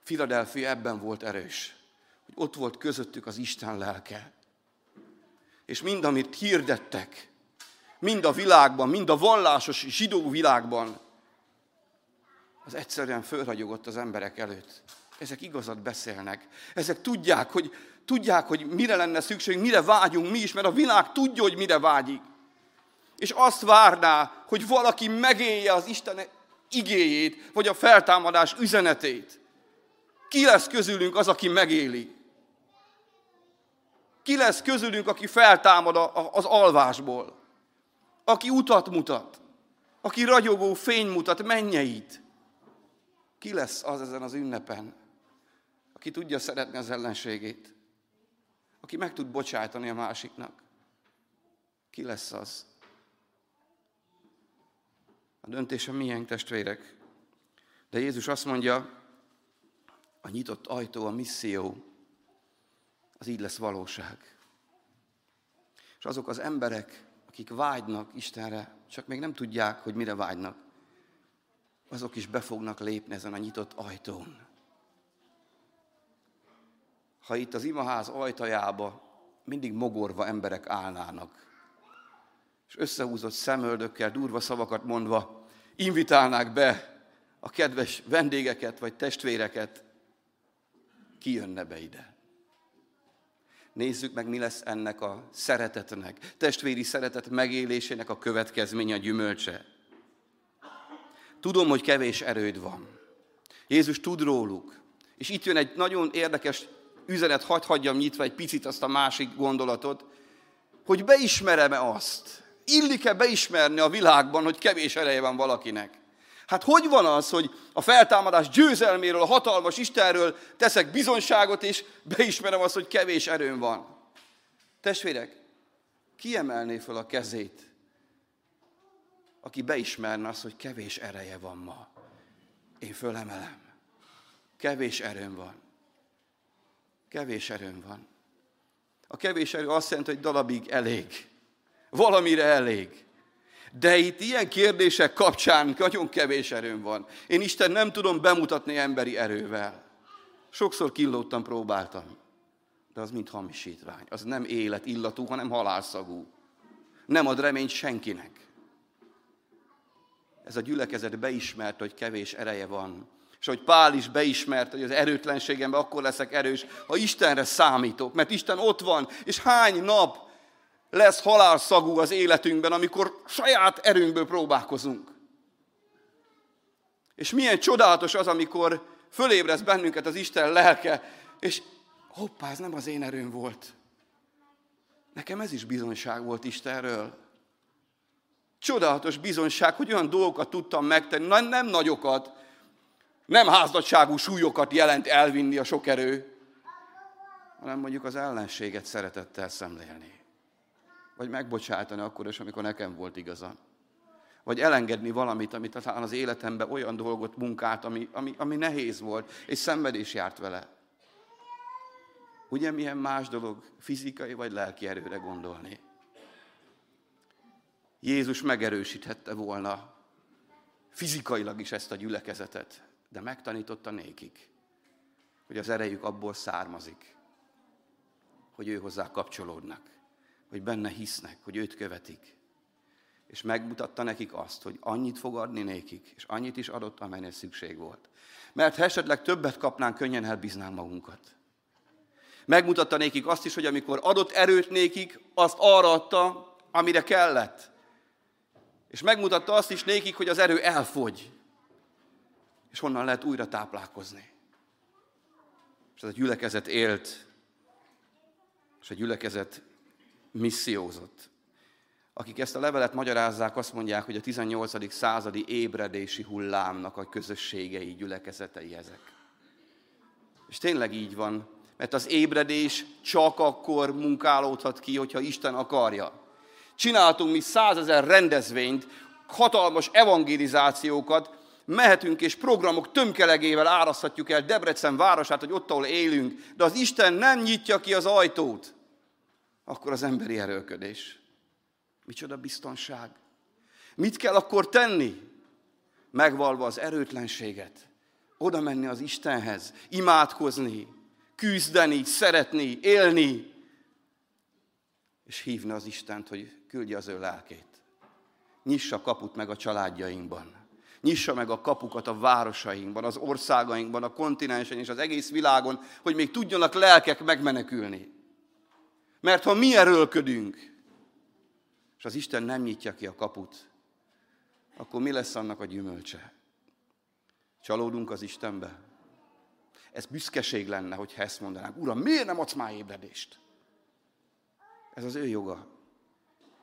Filadelfia ebben volt erős, hogy ott volt közöttük az Isten lelke. És mind, amit hirdettek, mind a világban, mind a vallásos zsidó világban, az egyszerűen fölragyogott az emberek előtt. Ezek igazat beszélnek. Ezek tudják, hogy, tudják, hogy mire lenne szükség, mire vágyunk mi is, mert a világ tudja, hogy mire vágyik. És azt várná, hogy valaki megélje az Isten igéjét, vagy a feltámadás üzenetét. Ki lesz közülünk az, aki megéli? Ki lesz közülünk, aki feltámad az alvásból? Aki utat mutat? Aki ragyogó fény mutat mennyeit? Ki lesz az ezen az ünnepen, aki tudja szeretni az ellenségét? Aki meg tud bocsájtani a másiknak? Ki lesz az? A döntés a milyen testvérek. De Jézus azt mondja, a nyitott ajtó, a misszió, az így lesz valóság. És azok az emberek, akik vágynak Istenre, csak még nem tudják, hogy mire vágynak, azok is be fognak lépni ezen a nyitott ajtón. Ha itt az imaház ajtajába mindig mogorva emberek állnának, és összehúzott szemöldökkel, durva szavakat mondva, invitálnák be a kedves vendégeket vagy testvéreket, ki jönne be ide? Nézzük meg, mi lesz ennek a szeretetnek, testvéri szeretet megélésének a következménye, a gyümölcse. Tudom, hogy kevés erőd van. Jézus tud róluk. És itt jön egy nagyon érdekes üzenet, hagyd hagyjam nyitva egy picit azt a másik gondolatot, hogy beismerem-e azt, illik-e beismerni a világban, hogy kevés ereje van valakinek. Hát hogy van az, hogy a feltámadás győzelméről, a hatalmas Istenről teszek bizonságot, és beismerem azt, hogy kevés erőm van? Testvérek, kiemelné föl a kezét, aki beismerne azt, hogy kevés ereje van ma. Én fölemelem. Kevés erőm van. Kevés erőm van. A kevés erő azt jelenti, hogy dalabig elég. Valamire elég. De itt ilyen kérdések kapcsán nagyon kevés erőm van. Én Isten nem tudom bemutatni emberi erővel. Sokszor killódtam, próbáltam. De az mind hamisítvány. Az nem élet illatú, hanem halálszagú. Nem ad reményt senkinek. Ez a gyülekezet beismert, hogy kevés ereje van. És hogy Pál is beismert, hogy az erőtlenségemben akkor leszek erős, ha Istenre számítok. Mert Isten ott van, és hány nap lesz halálszagú az életünkben, amikor saját erőnkből próbálkozunk. És milyen csodálatos az, amikor fölébrez bennünket az Isten lelke, és hoppá, ez nem az én erőm volt. Nekem ez is bizonyság volt Istenről. Csodálatos bizonyság, hogy olyan dolgokat tudtam megtenni, Na, nem nagyokat, nem házadságú súlyokat jelent elvinni a sok erő, hanem mondjuk az ellenséget szeretettel szemlélni. Vagy megbocsátani akkor is, amikor nekem volt igazam. Vagy elengedni valamit, amit talán az életemben olyan dolgot, munkát, ami, ami, ami nehéz volt, és szenvedés járt vele. Ugye milyen más dolog fizikai vagy lelki erőre gondolni? Jézus megerősíthette volna fizikailag is ezt a gyülekezetet, de megtanította nékik, hogy az erejük abból származik, hogy ő hozzá kapcsolódnak, hogy benne hisznek, hogy őt követik. És megmutatta nekik azt, hogy annyit fog adni nékik, és annyit is adott, amelynek szükség volt. Mert ha esetleg többet kapnánk, könnyen elbíznánk magunkat. Megmutatta nékik azt is, hogy amikor adott erőt nékik, azt arra adta, amire kellett. És megmutatta azt is nékik, hogy az erő elfogy. És honnan lehet újra táplálkozni. És ez a gyülekezet élt, és a gyülekezet missziózott. Akik ezt a levelet magyarázzák, azt mondják, hogy a 18. századi ébredési hullámnak a közösségei, gyülekezetei ezek. És tényleg így van, mert az ébredés csak akkor munkálódhat ki, hogyha Isten akarja. Csináltunk mi százezer rendezvényt, hatalmas evangelizációkat, mehetünk és programok tömkelegével áraszthatjuk el Debrecen városát, hogy ott, ahol élünk, de az Isten nem nyitja ki az ajtót, akkor az emberi erőködés. Micsoda biztonság. Mit kell akkor tenni? Megvalva az erőtlenséget. Oda menni az Istenhez, imádkozni, küzdeni, szeretni, élni, és hívni az Istent, hogy küldje az ő lelkét. Nyissa kaput meg a családjainkban. Nyissa meg a kapukat a városainkban, az országainkban, a kontinensen és az egész világon, hogy még tudjanak lelkek megmenekülni. Mert ha mi erőlködünk, és az Isten nem nyitja ki a kaput, akkor mi lesz annak a gyümölcse? Csalódunk az Istenbe? Ez büszkeség lenne, hogyha ezt mondanánk. Uram, miért nem adsz már ébredést? Ez az ő joga.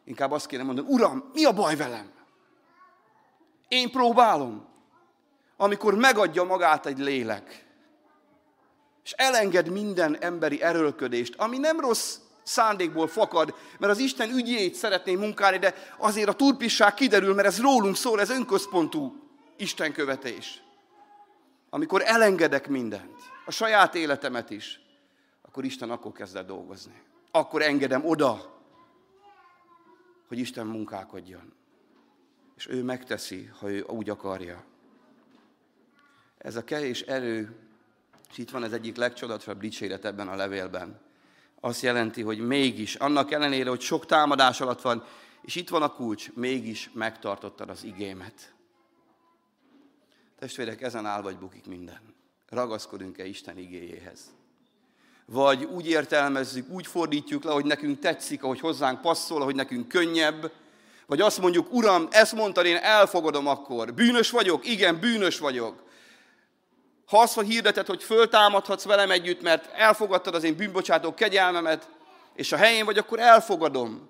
Inkább azt kéne mondani, Uram, mi a baj velem? Én próbálom. Amikor megadja magát egy lélek, és elenged minden emberi erőlködést, ami nem rossz szándékból fakad, mert az Isten ügyét szeretné munkálni, de azért a turpisság kiderül, mert ez rólunk szól, ez önközpontú Isten követés. Amikor elengedek mindent, a saját életemet is, akkor Isten akkor kezd el dolgozni. Akkor engedem oda, hogy Isten munkálkodjon. És ő megteszi, ha ő úgy akarja. Ez a kevés erő, és itt van az egyik legcsodatosabb dicséret ebben a levélben, azt jelenti, hogy mégis, annak ellenére, hogy sok támadás alatt van, és itt van a kulcs, mégis megtartottad az igémet. Testvérek, ezen áll vagy bukik minden. Ragaszkodunk-e Isten igéjéhez? Vagy úgy értelmezzük, úgy fordítjuk le, hogy nekünk tetszik, ahogy hozzánk passzol, ahogy nekünk könnyebb, vagy azt mondjuk, Uram, ezt mondtad, én elfogadom akkor. Bűnös vagyok? Igen, bűnös vagyok. Ha azt hirdetett, hogy föltámadhatsz velem együtt, mert elfogadtad az én bűnbocsátó kegyelmemet, és a helyén vagy, akkor elfogadom.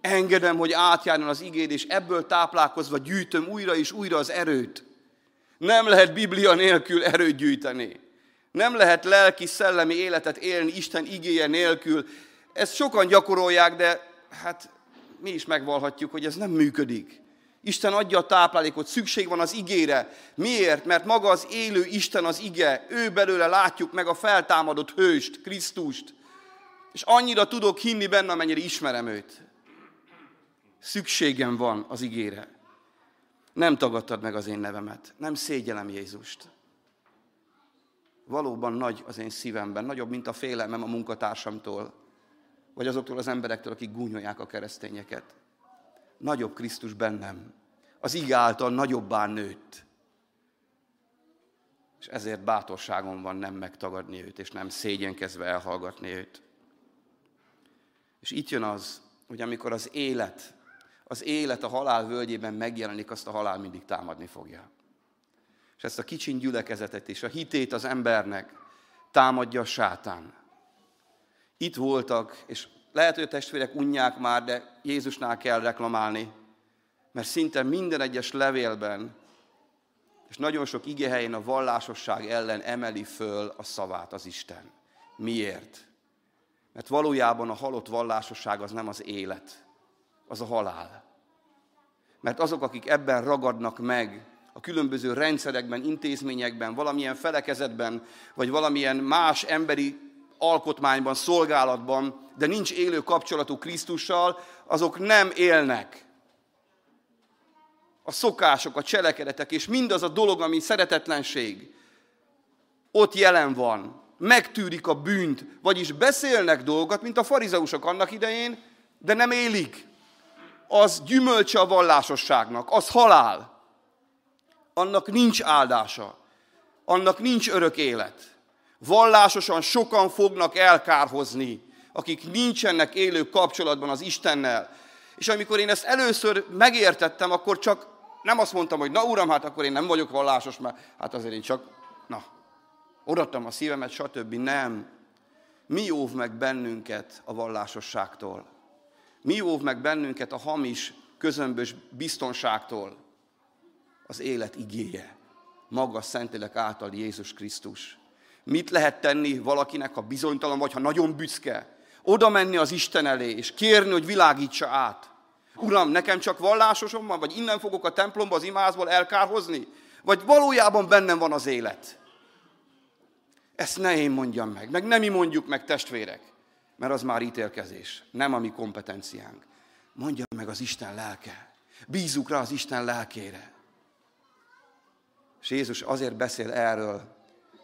Engedem, hogy átjárjon az igéd, és ebből táplálkozva gyűjtöm újra és újra az erőt. Nem lehet Biblia nélkül erőt gyűjteni. Nem lehet lelki, szellemi életet élni Isten igéje nélkül. Ezt sokan gyakorolják, de hát mi is megvalhatjuk, hogy ez nem működik. Isten adja a táplálékot, szükség van az igére. Miért? Mert maga az élő Isten az ige, ő belőle látjuk meg a feltámadott hőst, Krisztust. És annyira tudok hinni benne, amennyire ismerem őt. Szükségem van az igére. Nem tagadtad meg az én nevemet. Nem szégyelem Jézust. Valóban nagy az én szívemben, nagyobb, mint a félelmem a munkatársamtól, vagy azoktól az emberektől, akik gúnyolják a keresztényeket nagyobb Krisztus bennem. Az ige által nagyobbá nőtt. És ezért bátorságom van nem megtagadni őt, és nem szégyenkezve elhallgatni őt. És itt jön az, hogy amikor az élet, az élet a halál völgyében megjelenik, azt a halál mindig támadni fogja. És ezt a kicsin gyülekezetet és a hitét az embernek támadja a sátán. Itt voltak, és lehet, hogy a testvérek unják már, de Jézusnál kell reklamálni, mert szinte minden egyes levélben, és nagyon sok igehelyén a vallásosság ellen emeli föl a szavát az Isten. Miért? Mert valójában a halott vallásosság az nem az élet, az a halál. Mert azok, akik ebben ragadnak meg, a különböző rendszerekben, intézményekben, valamilyen felekezetben, vagy valamilyen más emberi alkotmányban, szolgálatban, de nincs élő kapcsolatú Krisztussal, azok nem élnek. A szokások, a cselekedetek, és mindaz a dolog, ami szeretetlenség, ott jelen van. Megtűrik a bűnt, vagyis beszélnek dolgokat, mint a farizeusok annak idején, de nem élik. Az gyümölcse a vallásosságnak, az halál. Annak nincs áldása, annak nincs örök élet. Vallásosan sokan fognak elkárhozni, akik nincsenek élő kapcsolatban az Istennel. És amikor én ezt először megértettem, akkor csak nem azt mondtam, hogy na uram, hát akkor én nem vagyok vallásos, mert hát azért én csak, na, odaadtam a szívemet, stb. Nem. Mi óv meg bennünket a vallásosságtól? Mi óv meg bennünket a hamis, közömbös biztonságtól? Az élet igéje. Maga Szentlélek által Jézus Krisztus. Mit lehet tenni valakinek, ha bizonytalan vagy, ha nagyon büszke? Oda menni az Isten elé, és kérni, hogy világítsa át. Uram, nekem csak vallásosom van, vagy innen fogok a templomba az imázból elkárhozni? Vagy valójában bennem van az élet? Ezt ne én mondjam meg, meg nem mi mondjuk meg testvérek, mert az már ítélkezés, nem a mi kompetenciánk. Mondja meg az Isten lelke. Bízzuk rá az Isten lelkére. És Jézus azért beszél erről,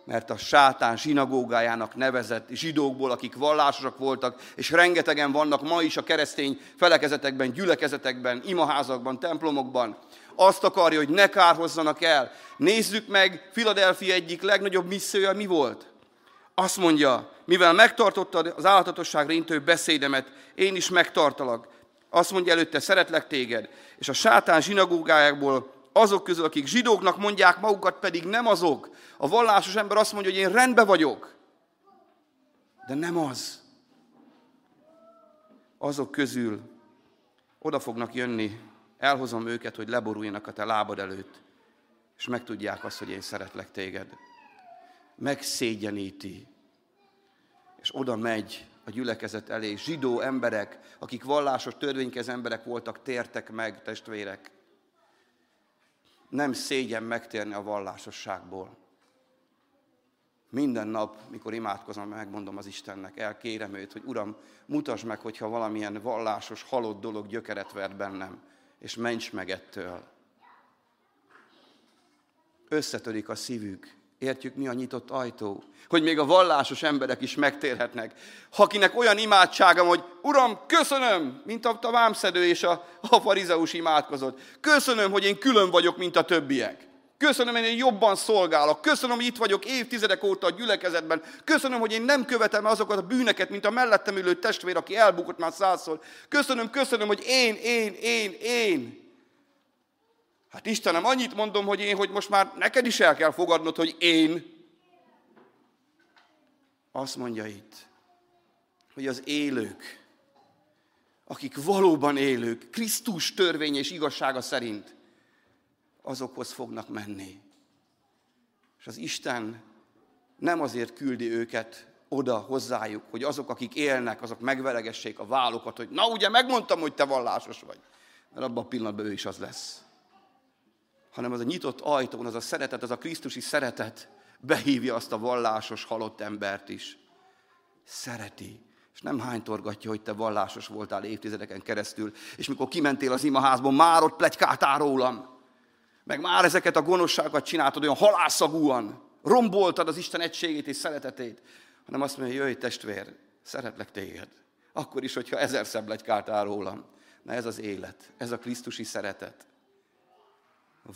mert a sátán zsinagógájának nevezett zsidókból, akik vallásosak voltak, és rengetegen vannak ma is a keresztény felekezetekben, gyülekezetekben, imaházakban, templomokban, azt akarja, hogy ne kárhozzanak el. Nézzük meg, Filadelfia egyik legnagyobb missziója mi volt? Azt mondja, mivel megtartottad az állatosságra intő beszédemet, én is megtartalak. Azt mondja előtte, szeretlek téged. És a sátán zsinagógájákból azok közül, akik zsidóknak mondják magukat, pedig nem azok. A vallásos ember azt mondja, hogy én rendben vagyok. De nem az. Azok közül oda fognak jönni, elhozom őket, hogy leboruljanak a te lábad előtt, és megtudják azt, hogy én szeretlek téged. Megszégyeníti, és oda megy a gyülekezet elé. Zsidó emberek, akik vallásos, törvénykez emberek voltak, tértek meg, testvérek nem szégyen megtérni a vallásosságból. Minden nap, mikor imádkozom, megmondom az Istennek, elkérem őt, hogy Uram, mutasd meg, hogyha valamilyen vallásos, halott dolog gyökeret vert bennem, és ments meg ettől. Összetörik a szívük, Értjük, mi a nyitott ajtó? Hogy még a vallásos emberek is megtérhetnek. Akinek olyan imádsága, hogy Uram, köszönöm, mint a, a vámszedő és a, a farizeus imádkozott. Köszönöm, hogy én külön vagyok, mint a többiek. Köszönöm, hogy én jobban szolgálok. Köszönöm, hogy itt vagyok évtizedek óta a gyülekezetben. Köszönöm, hogy én nem követem azokat a bűneket, mint a mellettem ülő testvér, aki elbukott már százszor. Köszönöm, köszönöm, hogy én, én, én, én. Hát Istenem, annyit mondom, hogy én, hogy most már neked is el kell fogadnod, hogy én. Azt mondja itt, hogy az élők, akik valóban élők, Krisztus törvény és igazsága szerint, azokhoz fognak menni. És az Isten nem azért küldi őket oda hozzájuk, hogy azok, akik élnek, azok megveregessék a vállukat, hogy na ugye megmondtam, hogy te vallásos vagy. Mert abban a pillanatban ő is az lesz hanem az a nyitott ajtón, az a szeretet, az a Krisztusi szeretet behívja azt a vallásos halott embert is. Szereti, és nem hánytorgatja, hogy te vallásos voltál évtizedeken keresztül, és mikor kimentél az imaházból, már ott plegykáltál rólam, meg már ezeket a gonoszságokat csináltad olyan halászagúan, romboltad az Isten egységét és szeretetét, hanem azt mondja, jöjj testvér, szeretlek téged. Akkor is, hogyha ezerszer plegykáltál rólam. Na ez az élet, ez a Krisztusi szeretet.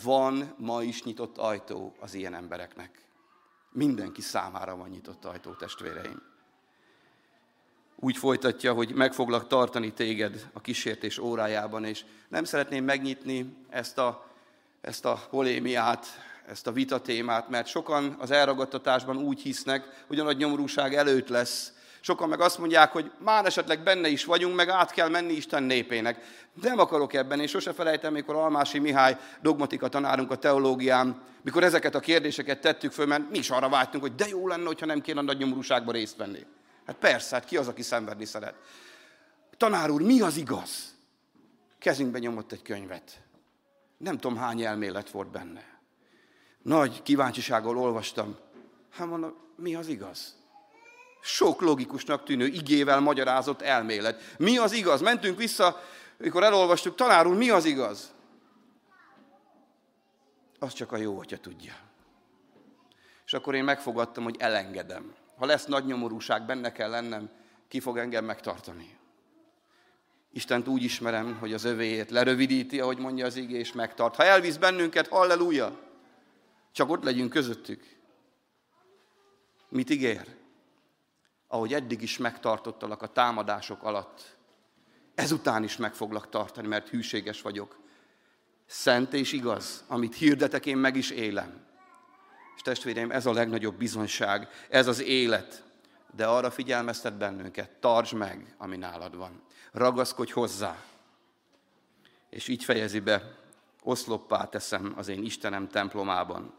Van ma is nyitott ajtó az ilyen embereknek. Mindenki számára van nyitott ajtó, testvéreim. Úgy folytatja, hogy meg foglak tartani téged a kísértés órájában, és nem szeretném megnyitni ezt a, ezt a polémiát, ezt a vitatémát, mert sokan az elragadtatásban úgy hisznek, hogy a nagy nyomorúság előtt lesz Sokan meg azt mondják, hogy már esetleg benne is vagyunk, meg át kell menni Isten népének. Nem akarok ebben, én sose felejtem, mikor Almási Mihály dogmatika tanárunk a teológián, mikor ezeket a kérdéseket tettük föl, mert mi is arra vágytunk, hogy de jó lenne, hogyha nem kéne a nagy nyomorúságba részt venni. Hát persze, hát ki az, aki szenvedni szeret? Tanár úr, mi az igaz? Kezünkbe nyomott egy könyvet. Nem tudom, hány elmélet volt benne. Nagy kíváncsisággal olvastam. Hát mondom, mi az igaz? Sok logikusnak tűnő igével magyarázott elmélet. Mi az igaz? Mentünk vissza, amikor elolvastuk, tanár úr, mi az igaz? Az csak a jó atya tudja. És akkor én megfogadtam, hogy elengedem. Ha lesz nagy nyomorúság, benne kell lennem, ki fog engem megtartani. Istent úgy ismerem, hogy az övéjét lerövidíti, ahogy mondja az igé, és megtart. Ha elvisz bennünket, halleluja! Csak ott legyünk közöttük. Mit ígér? Ahogy eddig is megtartottalak a támadások alatt, ezután is meg foglak tartani, mert hűséges vagyok. Szent és igaz, amit hirdetek, én meg is élem. És testvéreim, ez a legnagyobb bizonyság, ez az élet. De arra figyelmeztet bennünket, tartsd meg, ami nálad van. Ragaszkodj hozzá. És így fejezi be, oszloppá teszem az én Istenem templomában.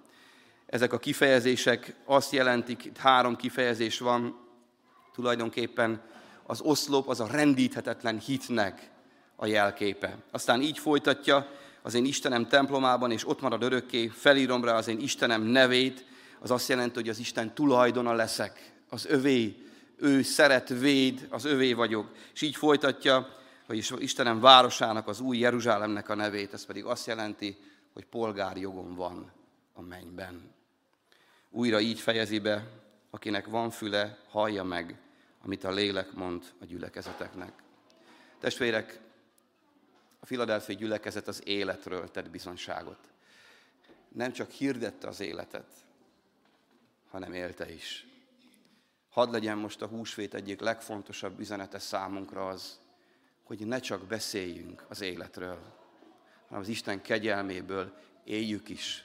Ezek a kifejezések azt jelentik, itt három kifejezés van, tulajdonképpen az oszlop az a rendíthetetlen hitnek a jelképe. Aztán így folytatja, az én Istenem templomában, és ott marad örökké, felírom rá az én Istenem nevét, az azt jelenti, hogy az Isten tulajdona leszek, az övé, ő szeret, véd, az övé vagyok. És így folytatja, hogy Istenem városának, az új Jeruzsálemnek a nevét, ez pedig azt jelenti, hogy polgárjogom van a mennyben. Újra így fejezi be, akinek van füle, hallja meg, amit a lélek mond a gyülekezeteknek. Testvérek, a Filadelfiai gyülekezet az életről tett bizonyságot. Nem csak hirdette az életet, hanem élte is. Hadd legyen most a húsvét egyik legfontosabb üzenete számunkra az, hogy ne csak beszéljünk az életről, hanem az Isten kegyelméből éljük is.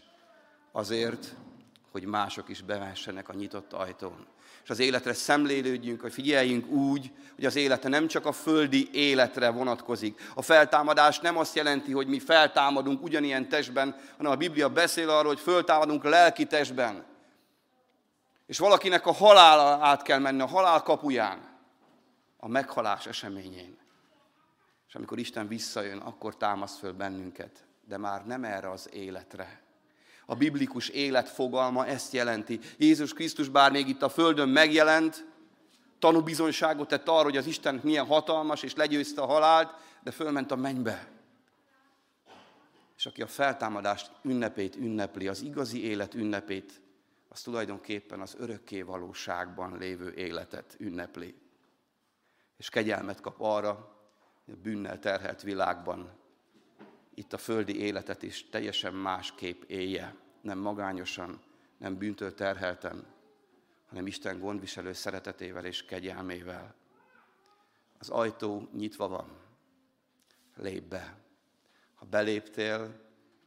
Azért, hogy mások is bevessenek a nyitott ajtón és az életre szemlélődjünk, hogy figyeljünk úgy, hogy az élete nem csak a földi életre vonatkozik. A feltámadás nem azt jelenti, hogy mi feltámadunk ugyanilyen testben, hanem a Biblia beszél arról, hogy föltámadunk lelki testben. És valakinek a halál át kell menni, a halál kapuján, a meghalás eseményén. És amikor Isten visszajön, akkor támaszt föl bennünket, de már nem erre az életre, a biblikus élet fogalma ezt jelenti. Jézus Krisztus bár még itt a földön megjelent, tanúbizonyságot tett arra, hogy az Isten milyen hatalmas, és legyőzte a halált, de fölment a mennybe. És aki a feltámadást ünnepét ünnepli, az igazi élet ünnepét, az tulajdonképpen az örökké valóságban lévő életet ünnepli. És kegyelmet kap arra, hogy a bűnnel terhelt világban itt a földi életet is teljesen másképp élje, nem magányosan, nem bűntől terhelten, hanem Isten gondviselő szeretetével és kegyelmével. Az ajtó nyitva van. Lép be. Ha beléptél,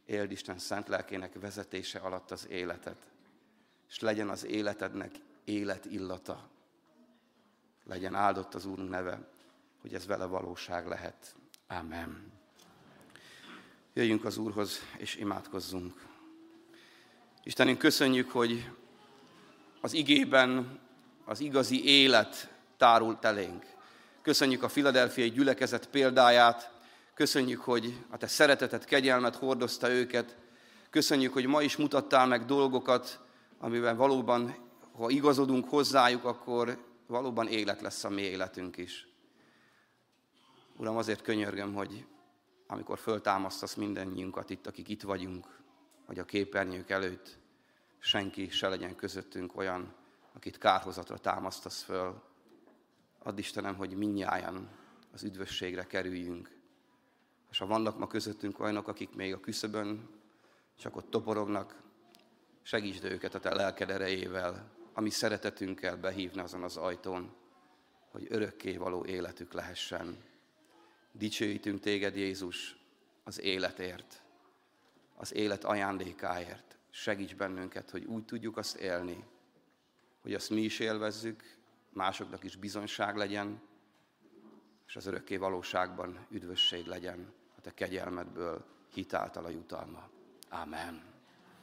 éld Isten szent lelkének vezetése alatt az életet, és legyen az életednek életillata. Legyen áldott az Úrunk neve, hogy ez vele valóság lehet. Amen. Jöjjünk az Úrhoz, és imádkozzunk. Istenünk, köszönjük, hogy az igében az igazi élet tárult elénk. Köszönjük a filadelfiai gyülekezet példáját, köszönjük, hogy a te szeretetet, kegyelmet hordozta őket, köszönjük, hogy ma is mutattál meg dolgokat, amiben valóban, ha igazodunk hozzájuk, akkor valóban élet lesz a mi életünk is. Uram, azért könyörgöm, hogy amikor föltámasztasz mindennyiunkat itt, akik itt vagyunk, vagy a képernyők előtt, senki se legyen közöttünk olyan, akit kárhozatra támasztasz föl. Add Istenem, hogy minnyáján az üdvösségre kerüljünk. És ha vannak ma közöttünk olyanok, akik még a küszöbön csak ott toporognak, segítsd őket a te lelked erejével, ami szeretetünkkel behívni azon az ajtón, hogy örökké való életük lehessen. Dicsőítünk téged, Jézus, az életért, az élet ajándékáért. Segíts bennünket, hogy úgy tudjuk azt élni, hogy azt mi is élvezzük, másoknak is bizonyság legyen, és az örökké valóságban üdvösség legyen a te kegyelmedből hitáltal a jutalma. Amen.